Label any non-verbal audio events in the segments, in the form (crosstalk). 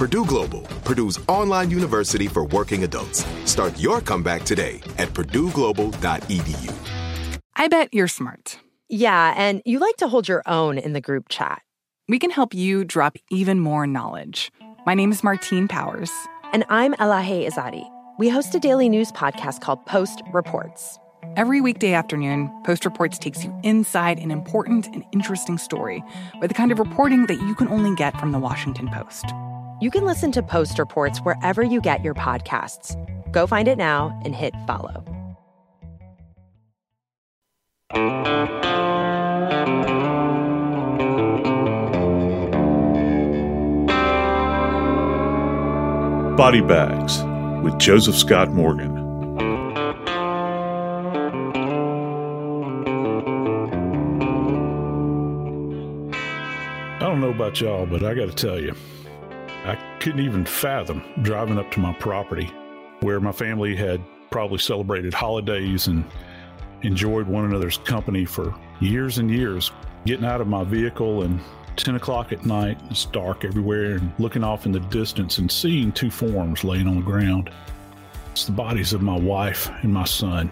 Purdue Global, Purdue's online university for working adults. Start your comeback today at purdueglobal.edu. I bet you're smart. Yeah, and you like to hold your own in the group chat. We can help you drop even more knowledge. My name is Martine Powers. And I'm Elahe Izadi. We host a daily news podcast called Post Reports. Every weekday afternoon, Post Reports takes you inside an important and interesting story with the kind of reporting that you can only get from the Washington Post. You can listen to Post Reports wherever you get your podcasts. Go find it now and hit follow. Body Bags with Joseph Scott Morgan. I don't know about y'all, but I got to tell you, I couldn't even fathom driving up to my property where my family had probably celebrated holidays and enjoyed one another's company for years and years. Getting out of my vehicle and 10 o'clock at night, it's dark everywhere, and looking off in the distance and seeing two forms laying on the ground. It's the bodies of my wife and my son,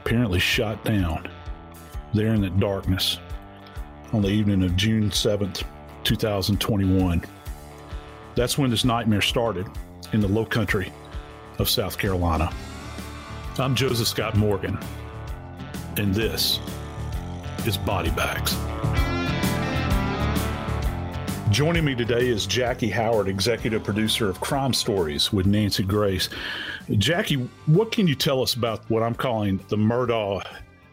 apparently shot down there in that darkness on the evening of June 7th, 2021. That's when this nightmare started in the low country of South Carolina. I'm Joseph Scott Morgan, and this is Body Bags. Joining me today is Jackie Howard, executive producer of Crime Stories with Nancy Grace. Jackie, what can you tell us about what I'm calling the Murdaugh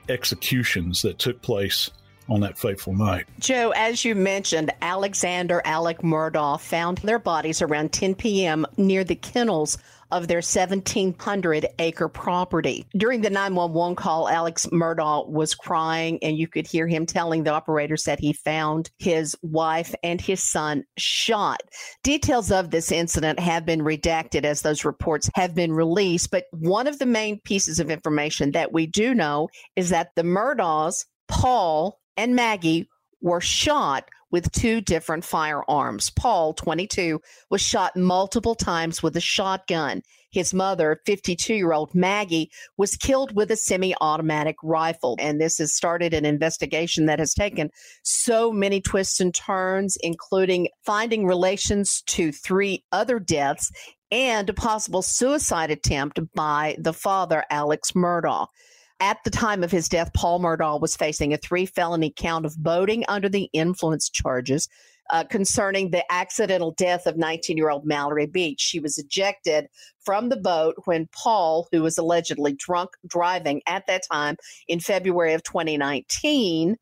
executions that took place on that fateful night? Joe, as you mentioned, Alexander Alec Murdaugh found their bodies around 10 p.m. near the kennels of their 1,700 acre property. During the 911 call, Alex Murdaugh was crying, and you could hear him telling the operators that he found his wife and his son shot. Details of this incident have been redacted as those reports have been released. But one of the main pieces of information that we do know is that the Murdaughs, Paul, and Maggie were shot with two different firearms. Paul, 22, was shot multiple times with a shotgun. His mother, 52 year old Maggie, was killed with a semi automatic rifle. And this has started an investigation that has taken so many twists and turns, including finding relations to three other deaths and a possible suicide attempt by the father, Alex Murdaugh. At the time of his death, Paul Murdaugh was facing a three felony count of boating under the influence charges uh, concerning the accidental death of 19 year old Mallory Beach. She was ejected from the boat when Paul, who was allegedly drunk driving at that time in February of 2019,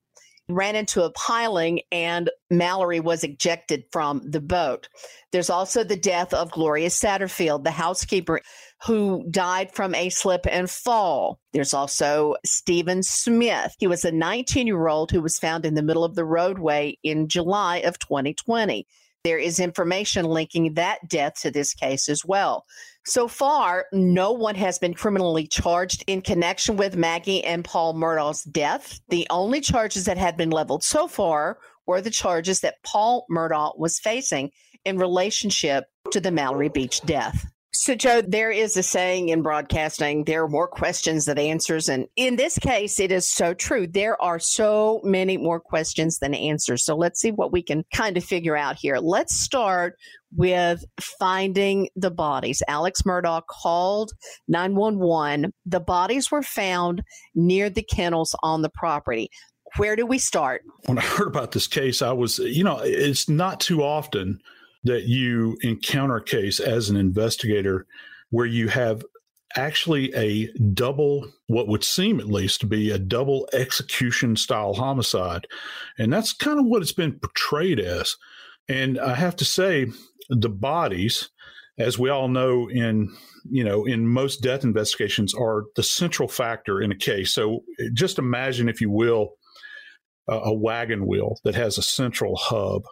ran into a piling and Mallory was ejected from the boat. There's also the death of Gloria Satterfield, the housekeeper who died from a slip and fall. There's also Stephen Smith. He was a 19 year old who was found in the middle of the roadway in July of 2020. There is information linking that death to this case as well. So far, no one has been criminally charged in connection with Maggie and Paul Murdaugh's death. The only charges that had been leveled so far were the charges that Paul Murdaugh was facing in relationship to the Mallory Beach death. So, Joe, there is a saying in broadcasting there are more questions than answers. And in this case, it is so true. There are so many more questions than answers. So, let's see what we can kind of figure out here. Let's start with finding the bodies. Alex Murdaugh called 911. The bodies were found near the kennels on the property. Where do we start? When I heard about this case, I was, you know, it's not too often that you encounter a case as an investigator where you have actually a double, what would seem at least to be a double execution style homicide. And that's kind of what it's been portrayed as. And I have to say, the bodies, as we all know in you know in most death investigations are the central factor in a case so just imagine if you will a, a wagon wheel that has a central hub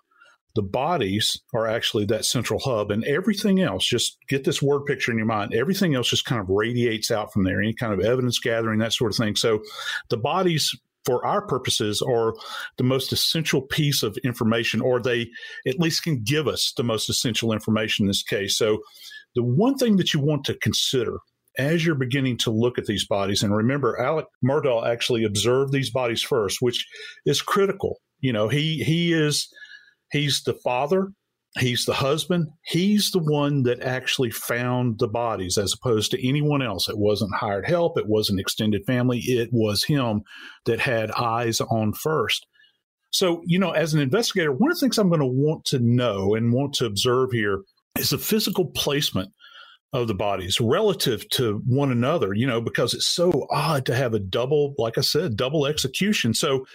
the bodies are actually that central hub and everything else just get this word picture in your mind. Everything else just kind of radiates out from there any kind of evidence gathering that sort of thing. So the bodies for our purposes are the most essential piece of information or they at least can give us the most essential information in this case. So the one thing that you want to consider as you're beginning to look at these bodies and remember alec murdaugh actually observed these bodies first which is critical. You know he he is He's the father, he's the husband, he's the one that actually found the bodies as opposed to anyone else. It wasn't hired help, it wasn't extended family, it was him that had eyes on first. So, you know, as an investigator, one of the things I'm going to want to know and want to observe here is the physical placement of the bodies relative to one another, you know, because it's so odd to have a double, like I said, double execution. So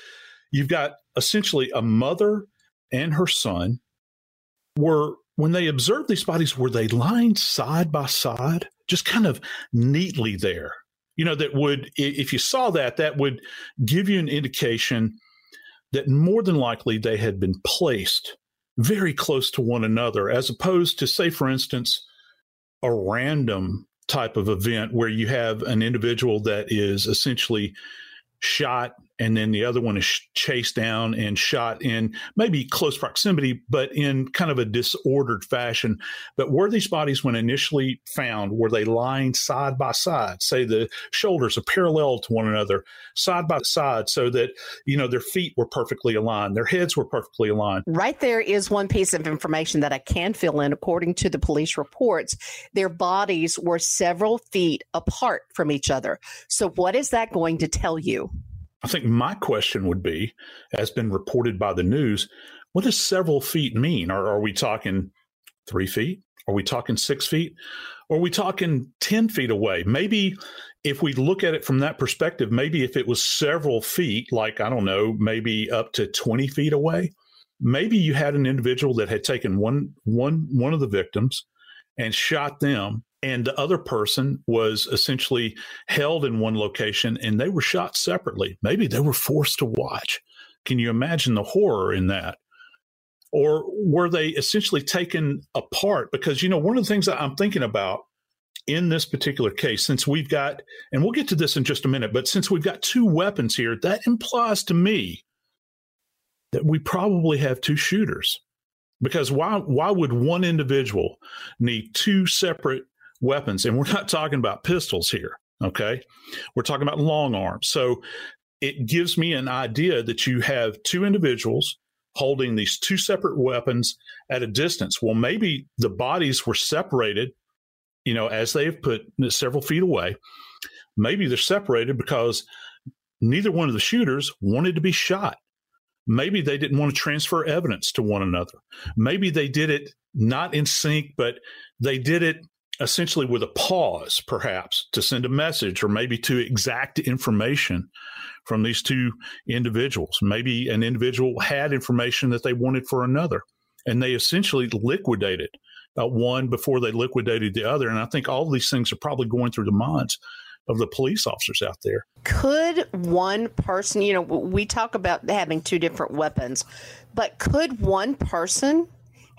you've got essentially a mother and her son were when they observed these bodies were they lying side by side? Just kind of neatly there. You know that would if you saw that that would give you an indication that more than likely they had been placed very close to one another as opposed to say for instance a random type of event where you have an individual that is essentially shot and then the other one is chased down and shot in maybe close proximity, but in kind of a disordered fashion. But were these bodies, when initially found, were they lying side by side? Say the shoulders are parallel to one another, side by side, so that you know their feet were perfectly aligned, their heads were perfectly aligned. Right there is one piece of information that I can fill in. According to the police reports, their bodies were several feet apart from each other. So, what is that going to tell you? I think my question would be, as been reported by the news, what does several feet mean? Are, are we talking three feet? Are we talking six feet? Or are we talking 10 feet away? Maybe if we look at it from that perspective, maybe if it was several feet, like, I don't know, maybe up to 20 feet away, maybe you had an individual that had taken one, one, one of the victims and shot them and the other person was essentially held in one location and they were shot separately. Maybe they were forced to watch. Can you imagine the horror in that? Or were they essentially taken apart? Because, you know, one of the things that I'm thinking about in this particular case, since we've got, and we'll get to this in just a minute, but since we've got two weapons here, that implies to me that we probably have two shooters. Because why why would one individual need two separate weapons? And we're not talking about pistols here, okay? We're talking about long arms. So it gives me an idea that you have two individuals holding these two separate weapons at a distance. Well, maybe the bodies were separated, you know, as they've put several feet away. Maybe they're separated because neither one of the shooters wanted to be shot. Maybe they didn't want to transfer evidence to one another. Maybe they did it not in sync, but they did it essentially with a pause, perhaps, to send a message or maybe to exact information from these two individuals. Maybe an individual had information that they wanted for another, and they essentially liquidated uh, one before they liquidated the other. And I think all these things are probably going through the minds of the police officers out there. Could one person, you know, we talk about having two different weapons, but could one person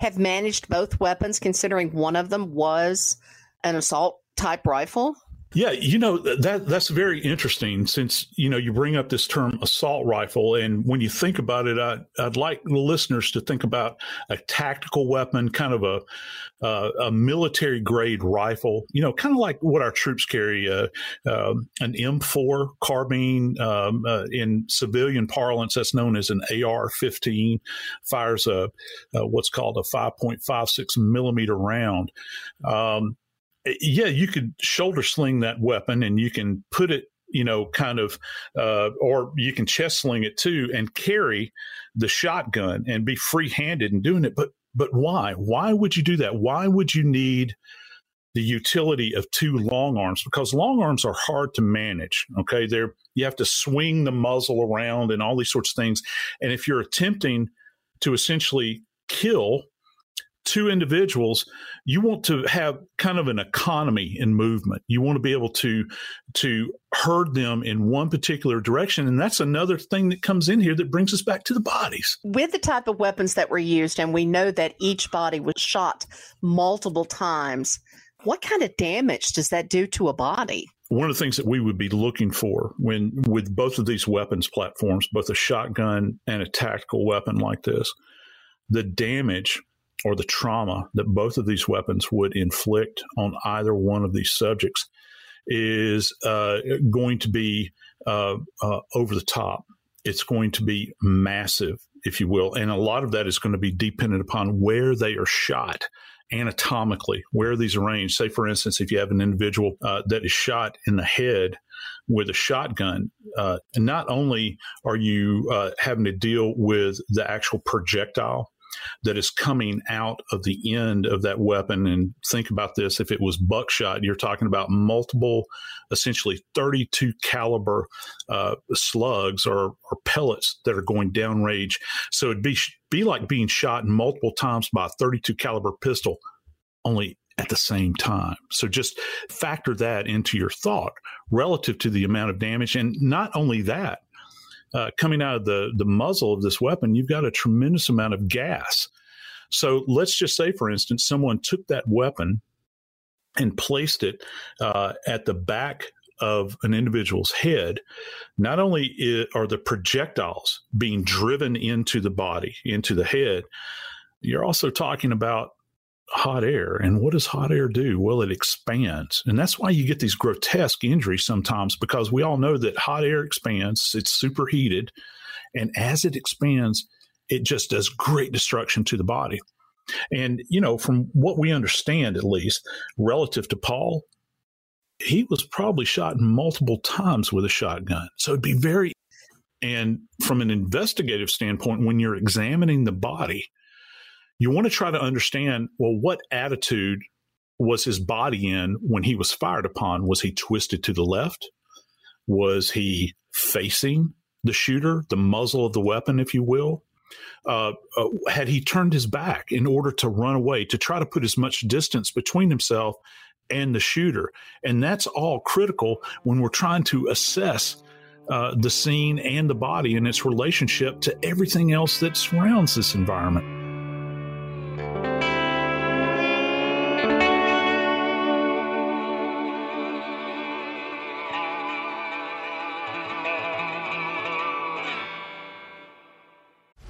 have managed both weapons considering one of them was an assault type rifle? Yeah, you know that that's very interesting since you know you bring up this term assault rifle, and when you think about it, I, would like the listeners to think about a tactical weapon, kind of a uh, a military grade rifle. You know, kind of like what our troops carry, uh, uh, an M4 carbine. Um, uh, in civilian parlance, that's known as an AR-15. Fires a, what's called a 5.56 millimeter round. Um, yeah, you could shoulder sling that weapon and you can put it, you know, kind of, uh, or you can chest sling it too and carry the shotgun and be free handed in doing it. But, but why? Why would you do that? Why would you need the utility of two long arms? Because long arms are hard to manage. Okay. They're, you have to swing the muzzle around and all these sorts of things. And if you're attempting to essentially kill two individuals, you want to have kind of an economy in movement. You want to be able to to herd them in one particular direction, and that's another thing that comes in here that brings us back to the bodies. With the type of weapons that were used, and we know that each body was shot multiple times. What kind of damage does that do to a body? one of the things that we would be looking for when with both of these weapons platforms, both a shotgun and a tactical weapon like this, the damage or the trauma that both of these weapons would inflict on either one of these subjects is uh, going to be uh, uh, over the top. It's going to be massive, if you will. And a lot of that is going to be dependent upon where they are shot anatomically, where these are arranged. Say, for instance, if you have an individual uh, that is shot in the head with a shotgun, uh, not only are you uh, having to deal with the actual projectile that is coming out of the end of that weapon. And think about this if it was buckshot, you're talking about multiple, essentially 32 caliber uh, slugs or, or pellets that are going downrange. So it'd be, be like being shot multiple times by a 32 caliber pistol, only at the same time. So just factor that into your thought relative to the amount of damage. And not only that, uh, coming out of the, the muzzle of this weapon, you've got a tremendous amount of gas. So let's just say, for instance, someone took that weapon and placed it uh, at the back of an individual's head, not only are the projectiles being driven into the body, into the head, you're also talking about hot air. And what does hot air do? Well, it expands. And that's why you get these grotesque injuries sometimes because we all know that hot air expands, it's superheated. And as it expands, it just does great destruction to the body. And, you know, from what we understand, at least relative to Paul, he was probably shot multiple times with a shotgun. So it'd be very, and from an investigative standpoint, when you're examining the body, you want to try to understand well, what attitude was his body in when he was fired upon? Was he twisted to the left? Was he facing the shooter, the muzzle of the weapon, if you will? Uh, uh, had he turned his back in order to run away, to try to put as much distance between himself and the shooter? And that's all critical when we're trying to assess uh, the scene and the body and its relationship to everything else that surrounds this environment.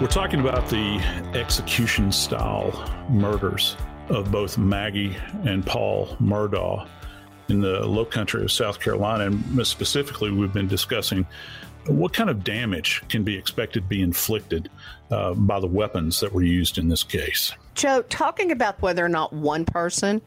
We're talking about the execution style murders of both Maggie and Paul Murdaugh in the low country of South Carolina. And specifically, we've been discussing what kind of damage can be expected to be inflicted uh, by the weapons that were used in this case. Joe, talking about whether or not one person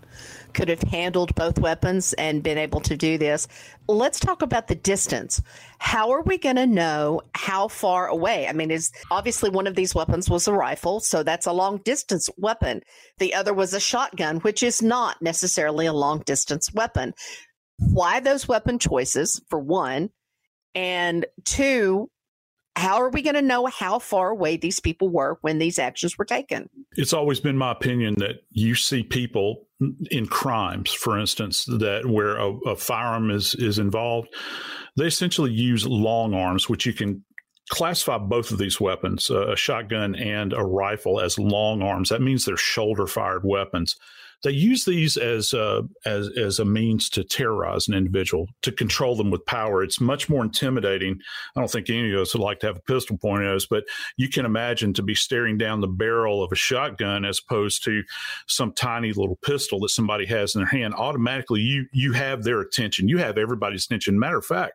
could have handled both weapons and been able to do this, let's talk about the distance. How are we going to know how far away? I mean, is obviously one of these weapons was a rifle, so that's a long distance weapon. The other was a shotgun, which is not necessarily a long distance weapon. Why those weapon choices, for one? And two, how are we going to know how far away these people were when these actions were taken? It's always been my opinion that you see people in crimes, for instance, that where a, a firearm is is involved, they essentially use long arms, which you can classify both of these weapons, a shotgun and a rifle, as long arms. That means they're shoulder fired weapons they use these as a, as as a means to terrorize an individual, to control them with power. It's much more intimidating. I don't think any of us would like to have a pistol pointed at us, but you can imagine to be staring down the barrel of a shotgun as opposed to some tiny little pistol that somebody has in their hand. Automatically, you you have their attention. You have everybody's attention. Matter of fact,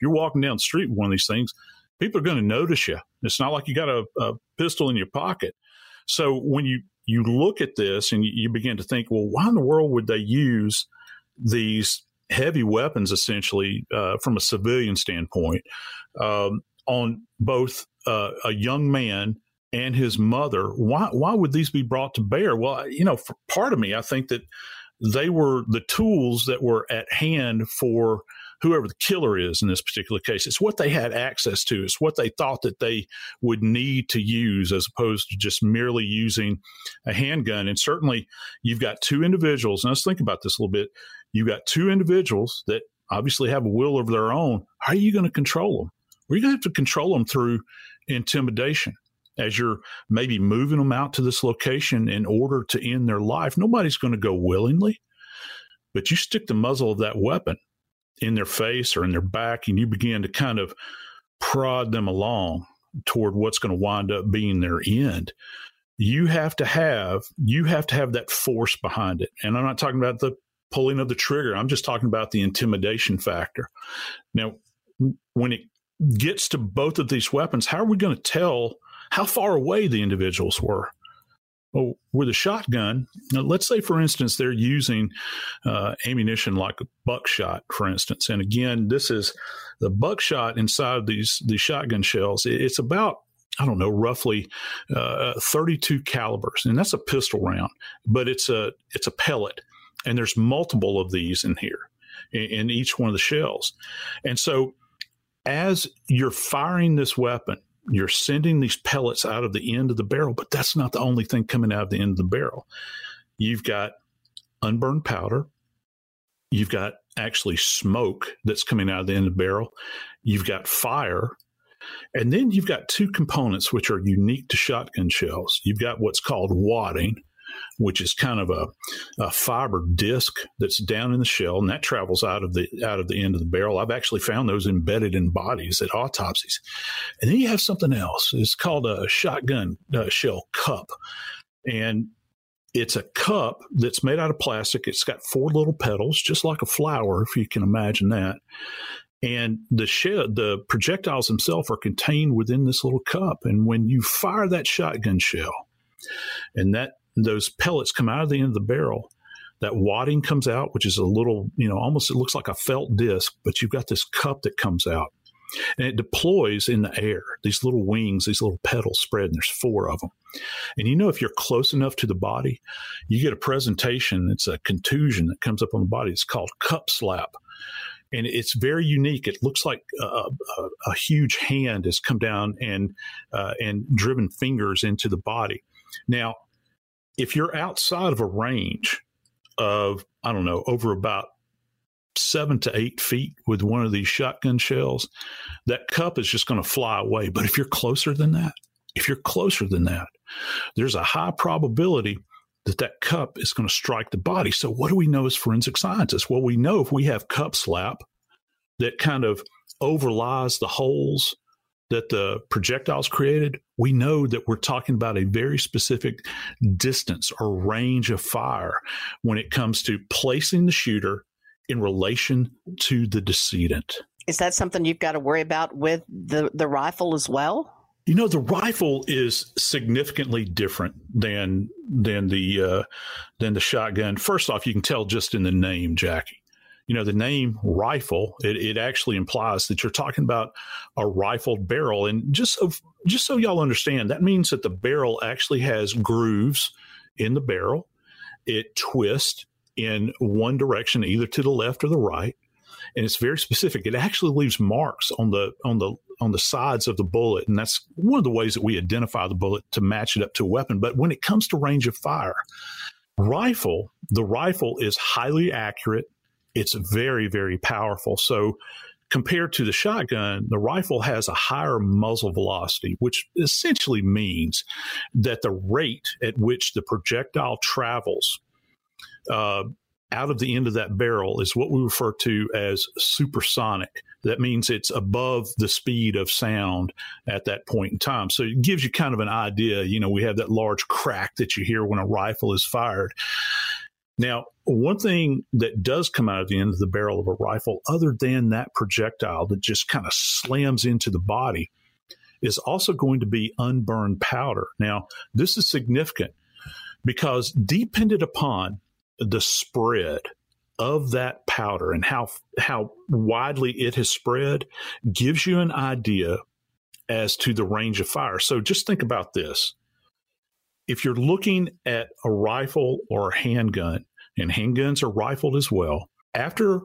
you're walking down the street with one of these things, people are going to notice you. It's not like you got a, a pistol in your pocket. So when you you look at this and you begin to think, well, why in the world would they use these heavy weapons essentially uh, from a civilian standpoint um, on both uh, a young man and his mother? Why why would these be brought to bear? Well, you know, part of me, I think that they were the tools that were at hand for whoever the killer is in this particular case. It's what they had access to. It's what they thought that they would need to use as opposed to just merely using a handgun. And certainly you've got two individuals. And let's think about this a little bit. You've got two individuals that obviously have a will of their own. How are you going to control them? We're going to have to control them through intimidation as you're maybe moving them out to this location in order to end their life. Nobody's going to go willingly, but you stick the muzzle of that weapon in their face or in their back, and you begin to kind of prod them along toward what's going to wind up being their end you have to have you have to have that force behind it. And i'm not talking about the pulling of the trigger i'm just talking about the intimidation factor. Now when it gets to both of these weapons how are we going to tell how far away the individuals were well, with a shotgun, let's say, for instance, they're using uh, ammunition like buckshot, for instance. And again, this is the buckshot inside these these shotgun shells. It's about I don't know, roughly uh, 32 calibers, and that's a pistol round, but it's a it's a pellet, and there's multiple of these in here in, in each one of the shells, and so as you're firing this weapon, you're sending these pellets out of the end of the barrel, but that's not the only thing coming out of the end of the barrel. You've got unburned powder. You've got actually smoke that's coming out of the end of the barrel. You've got fire. And then you've got two components which are unique to shotgun shells. You've got what's called wadding, which is kind of a, a fiber disc that's down in the shell, and that travels out of the out of the end of the barrel. I've actually found those embedded in bodies at autopsies. And then you have something else. It's called a shotgun uh, shell cup, and it's a cup that's made out of plastic. It's got four little petals, just like a flower, if you can imagine that. And the shell, the projectiles themselves are contained within this little cup. And when you fire that shotgun shell, and that those pellets come out of the end of the barrel, that wadding comes out, which is a little, you know, almost it looks like a felt disc, but you've got this cup that comes out and it deploys in the air. These little wings, these little petals spread, and there's four of them. And you know, if you're close enough to the body, you get a presentation. It's a contusion that comes up on the body. It's called cup slap. And it's very unique. It looks like a, a, a huge hand has come down and uh, and driven fingers into the body. Now, if you're outside of a range of I don't know over about seven to eight feet with one of these shotgun shells, that cup is just going to fly away. But if you're closer than that, if you're closer than that, there's a high probability that that cup is going to strike the body. So, what do we know as forensic scientists? Well, we know if we have cup slap that kind of overlies the holes that the projectiles created, we know that we're talking about a very specific distance or range of fire when it comes to placing the shooter in relation to the decedent. Is that something you've got to worry about with the, the rifle as well? You know, the rifle is significantly different than than the uh, than the shotgun. First off, you can tell just in the name, Jackie. You know, the name rifle it, it actually implies that you're talking about a rifled barrel, and just so just so y'all understand, that means that the barrel actually has grooves in the barrel. It twists in one direction, either to the left or the right, and it's very specific. It actually leaves marks on the on the on the sides of the bullet, and that's one of the ways that we identify the bullet to match it up to a weapon. But when it comes to range of fire, rifle, the rifle is highly accurate. It's very very powerful. So compared to the shotgun, the rifle has a higher muzzle velocity, which essentially means that the rate at which the projectile travels uh, out of the end of that barrel is what we refer to as supersonic. That means it's above the speed of sound at that point in time. So it gives you kind of an idea. You know, we have that large crack that you hear when a rifle is fired. Now, one thing that does come out of the end of the barrel of a rifle, other than that projectile that just kind of slams into the body, is also going to be unburned powder. Now, this is significant because dependent upon the spread of that powder and how how widely it has spread gives you an idea as to the range of fire. So just think about this. If you're looking at a rifle or a handgun, and handguns are rifled as well, after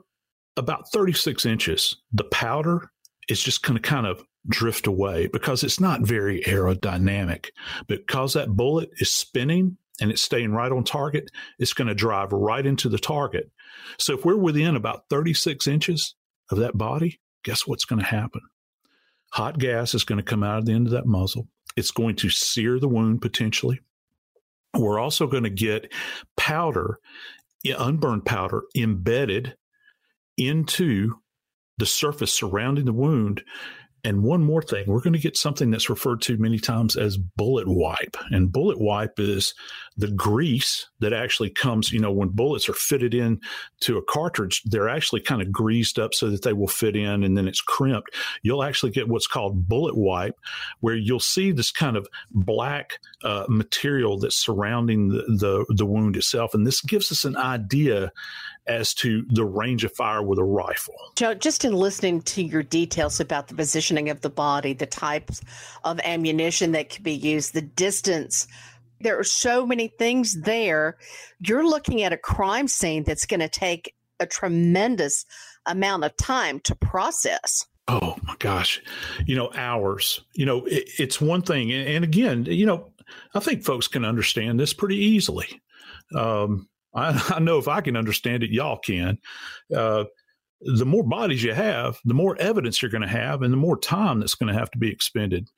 about 36 inches, the powder is just going to kind of drift away because it's not very aerodynamic. Because that bullet is spinning and it's staying right on target, it's going to drive right into the target. So if we're within about 36 inches of that body, guess what's going to happen? Hot gas is going to come out of the end of that muzzle. It's going to sear the wound potentially. We're also going to get powder, unburned powder, embedded into the surface surrounding the wound and one more thing, we're going to get something that's referred to many times as bullet wipe. And bullet wipe is the grease that actually comes, you know, when bullets are fitted in to a cartridge, they're actually kind of greased up so that they will fit in and then it's crimped. You'll actually get what's called bullet wipe, where you'll see this kind of black uh, material that's surrounding the, the, the wound itself. And this gives us an idea as to the range of fire with a rifle. Joe, just in listening to your details about the positioning of the body, the types of ammunition that can be used, the distance, there are so many things there. You're looking at a crime scene that's going to take a tremendous amount of time to process. Oh my gosh. You know, hours. You know, it, it's one thing. And, again, you know, I think folks can understand this pretty easily. Um, I, (laughs) I know if I can understand it, y'all can. Uh, the more bodies you have, the more evidence you're going to have, and the more time that's going to have to be expended.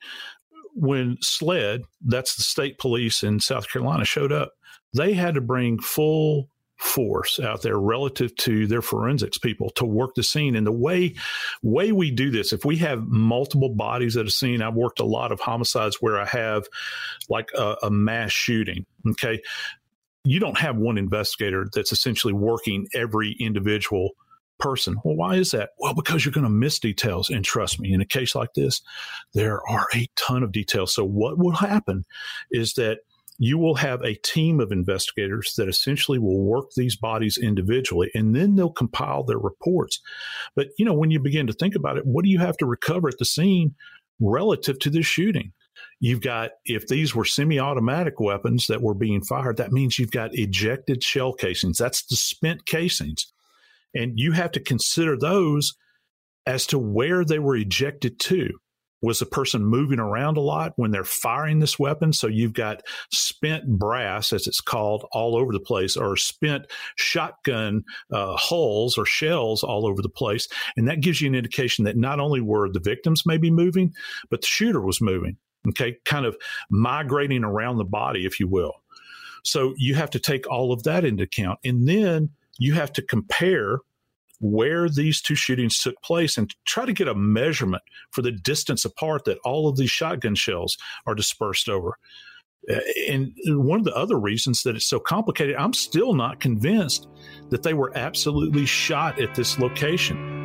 When SLED, that's the state police in South Carolina, showed up, they had to bring full force out there relative to their forensics people to work the scene. And the way way we do this, if we have multiple bodies at a scene, I've worked a lot of homicides where I have like a, a mass shooting. Okay. You don't have one investigator that's essentially working every individual person. Well, why is that? Well, because you're going to miss details. And trust me, in a case like this, there are a ton of details. So, what will happen is that you will have a team of investigators that essentially will work these bodies individually and then they'll compile their reports. But, you know, when you begin to think about it, what do you have to recover at the scene relative to this shooting? You've got, if these were semi automatic weapons that were being fired, that means you've got ejected shell casings. That's the spent casings. And you have to consider those as to where they were ejected to was the person moving around a lot when they're firing this weapon? So you've got spent brass, as it's called, all over the place, or spent shotgun uh, hulls or shells all over the place. And that gives you an indication that not only were the victims maybe moving, but the shooter was moving, okay, kind of migrating around the body, if you will. So you have to take all of that into account. And then you have to compare where these two shootings took place and try to get a measurement for the distance apart that all of these shotgun shells are dispersed over. Uh, and one of the other reasons that it's so complicated, I'm still not convinced that they were absolutely shot at this location.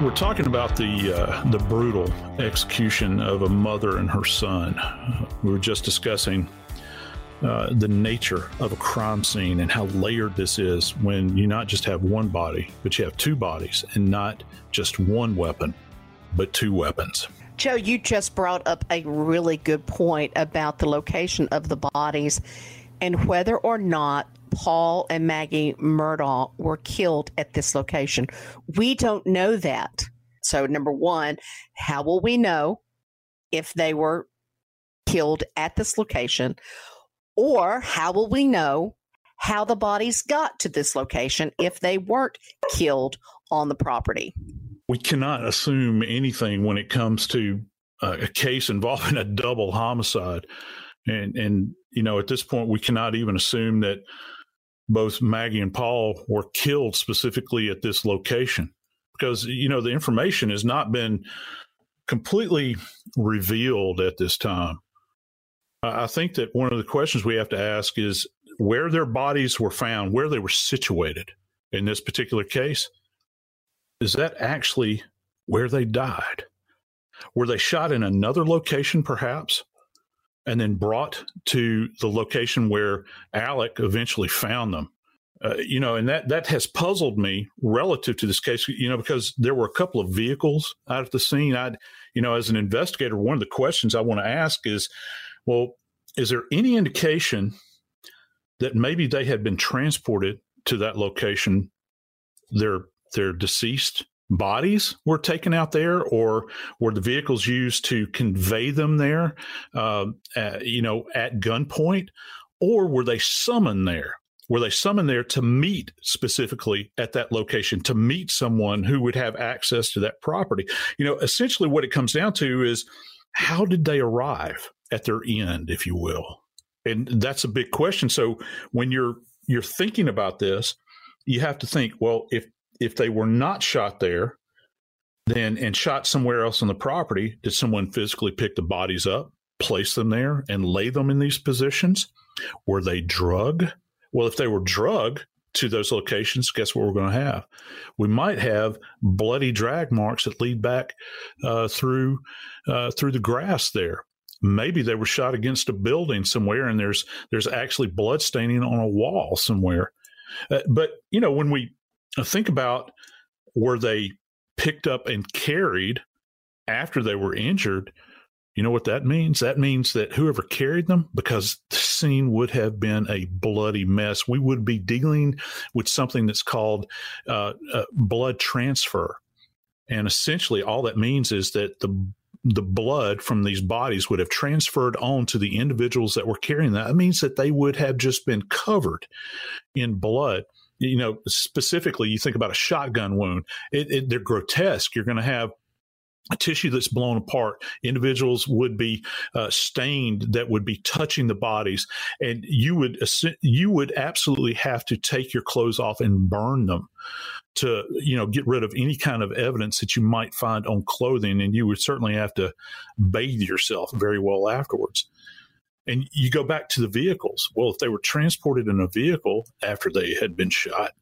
We're talking about the uh, the brutal execution of a mother and her son. We were just discussing uh, the nature of a crime scene and how layered this is when you not just have one body, but you have two bodies, and not just one weapon, but two weapons. Joe, you just brought up a really good point about the location of the bodies and whether or not Paul and Maggie Murdaugh were killed at this location. We don't know that. So, number one, how will we know if they were killed at this location? Or how will we know how the bodies got to this location if they weren't killed on the property? We cannot assume anything when it comes to uh, a case involving a double homicide. And, and, you know, at this point, we cannot even assume that both Maggie and Paul were killed specifically at this location because you know the information has not been completely revealed at this time. I think that one of the questions we have to ask is where their bodies were found, where they were situated in this particular case. Is that actually where they died? Were they shot in another location, perhaps? And then brought to the location where Alex eventually found them. Uh, you know, and that that has puzzled me relative to this case. You know, because there were a couple of vehicles out at the scene. I, you know, as an investigator, one of the questions I want to ask is, well, is there any indication that maybe they had been transported to that location? Their their deceased bodies were taken out there, or were the vehicles used to convey them there, uh, at, you know, at gunpoint, or were they summoned there? Were they summoned there to meet specifically at that location to meet someone who would have access to that property? You know, essentially what it comes down to is how did they arrive at their end, if you will? And that's a big question. So when you're you're thinking about this, you have to think, well, if if they were not shot there, then and shot somewhere else on the property, did someone physically pick the bodies up, place them there, and lay them in these positions? Were they drug? Well, if they were drug to those locations, guess what we're going to have? We might have bloody drag marks that lead back uh, through uh, through the grass there. Maybe they were shot against a building somewhere, and there's there's actually blood staining on a wall somewhere. Uh, but you know, when we think about were they picked up and carried after they were injured, you know what that means? That means that whoever carried them, because the scene would have been a bloody mess, we would be dealing with something that's called uh, uh, blood transfer. And essentially, all that means is that the the blood from these bodies would have transferred on to the individuals that were carrying that. It means that they would have just been covered in blood you know, specifically, you think about a shotgun wound, it, it, they're grotesque. You're going to have tissue that's blown apart. Individuals would be uh, stained that would be touching the bodies, and you would you would absolutely have to take your clothes off and burn them to you know get rid of any kind of evidence that you might find on clothing, and you would certainly have to bathe yourself very well afterwards. And you go back to the vehicles. Well, if they were transported in a vehicle after they had been shot,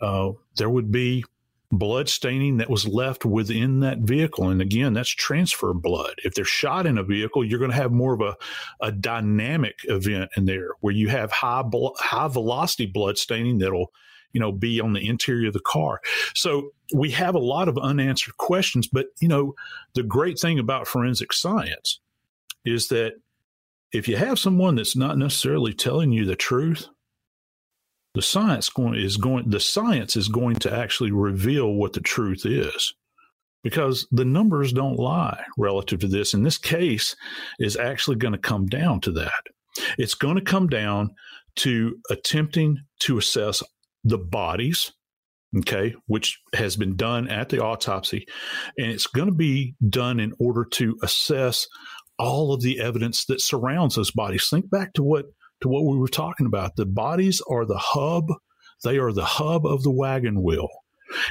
uh, there would be blood staining that was left within that vehicle. And again, that's transfer blood. If they're shot in a vehicle, you're going to have more of a, a dynamic event in there where you have high, high velocity blood staining that'll, you know, be on the interior of the car. So we have a lot of unanswered questions. But, you know, the great thing about forensic science is that if you have someone that's not necessarily telling you the truth, the science going, is going the science is going to actually reveal what the truth is. Because the numbers don't lie relative to this and this case is actually going to come down to that. It's going to come down to attempting to assess the bodies okay which has been done at the autopsy and it's going to be done in order to assess all of the evidence that surrounds those bodies think back to what to what we were talking about. The bodies are the hub, they are the hub of the wagon wheel,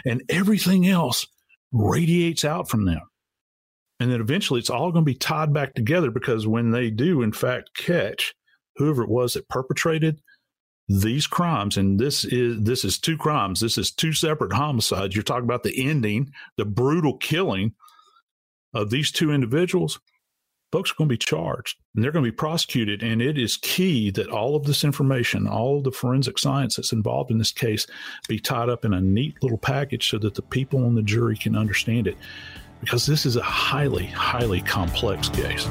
and everything else radiates out from them. And then eventually it's all going to be tied back together because when they do, in fact, catch whoever it was that perpetrated these crimes, and this is this is two crimes, this is two separate homicides. You're talking about the ending, the brutal killing of these two individuals folks are going to be charged and they're going to be prosecuted. And it is key that all of this information, all of the forensic science that's involved in this case, be tied up in a neat little package so that the people on the jury can understand it. Because this is a highly, highly complex case.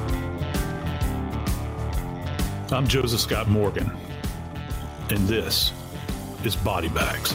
I'm Joseph Scott Morgan, and this is Body Bags.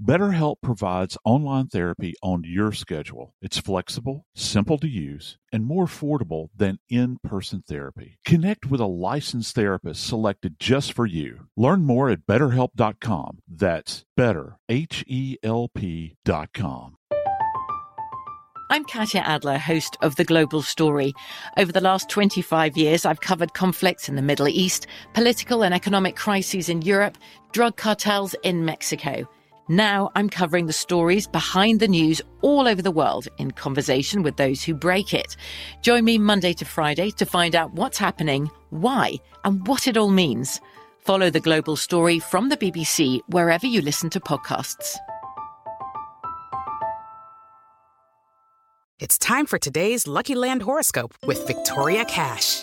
BetterHelp provides online therapy on your schedule. It's flexible, simple to use, and more affordable than in person therapy. Connect with a licensed therapist selected just for you. Learn more at betterhelp.com. That's better, H E L P.com. I'm Katya Adler, host of The Global Story. Over the last 25 years, I've covered conflicts in the Middle East, political and economic crises in Europe, drug cartels in Mexico. Now I'm covering the stories behind the news all over the world in conversation with those who break it. Join me Monday to Friday to find out what's happening, why, and what it all means. Follow the global story from the BBC wherever you listen to podcasts. It's time for today's Lucky Land horoscope with Victoria Cash.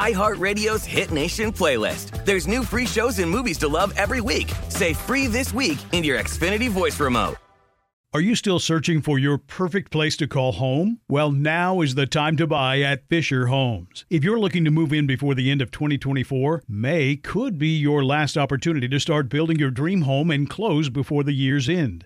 iHeartRadio's Hit Nation playlist. There's new free shows and movies to love every week. Say free this week in your Xfinity voice remote. Are you still searching for your perfect place to call home? Well, now is the time to buy at Fisher Homes. If you're looking to move in before the end of 2024, May could be your last opportunity to start building your dream home and close before the year's end.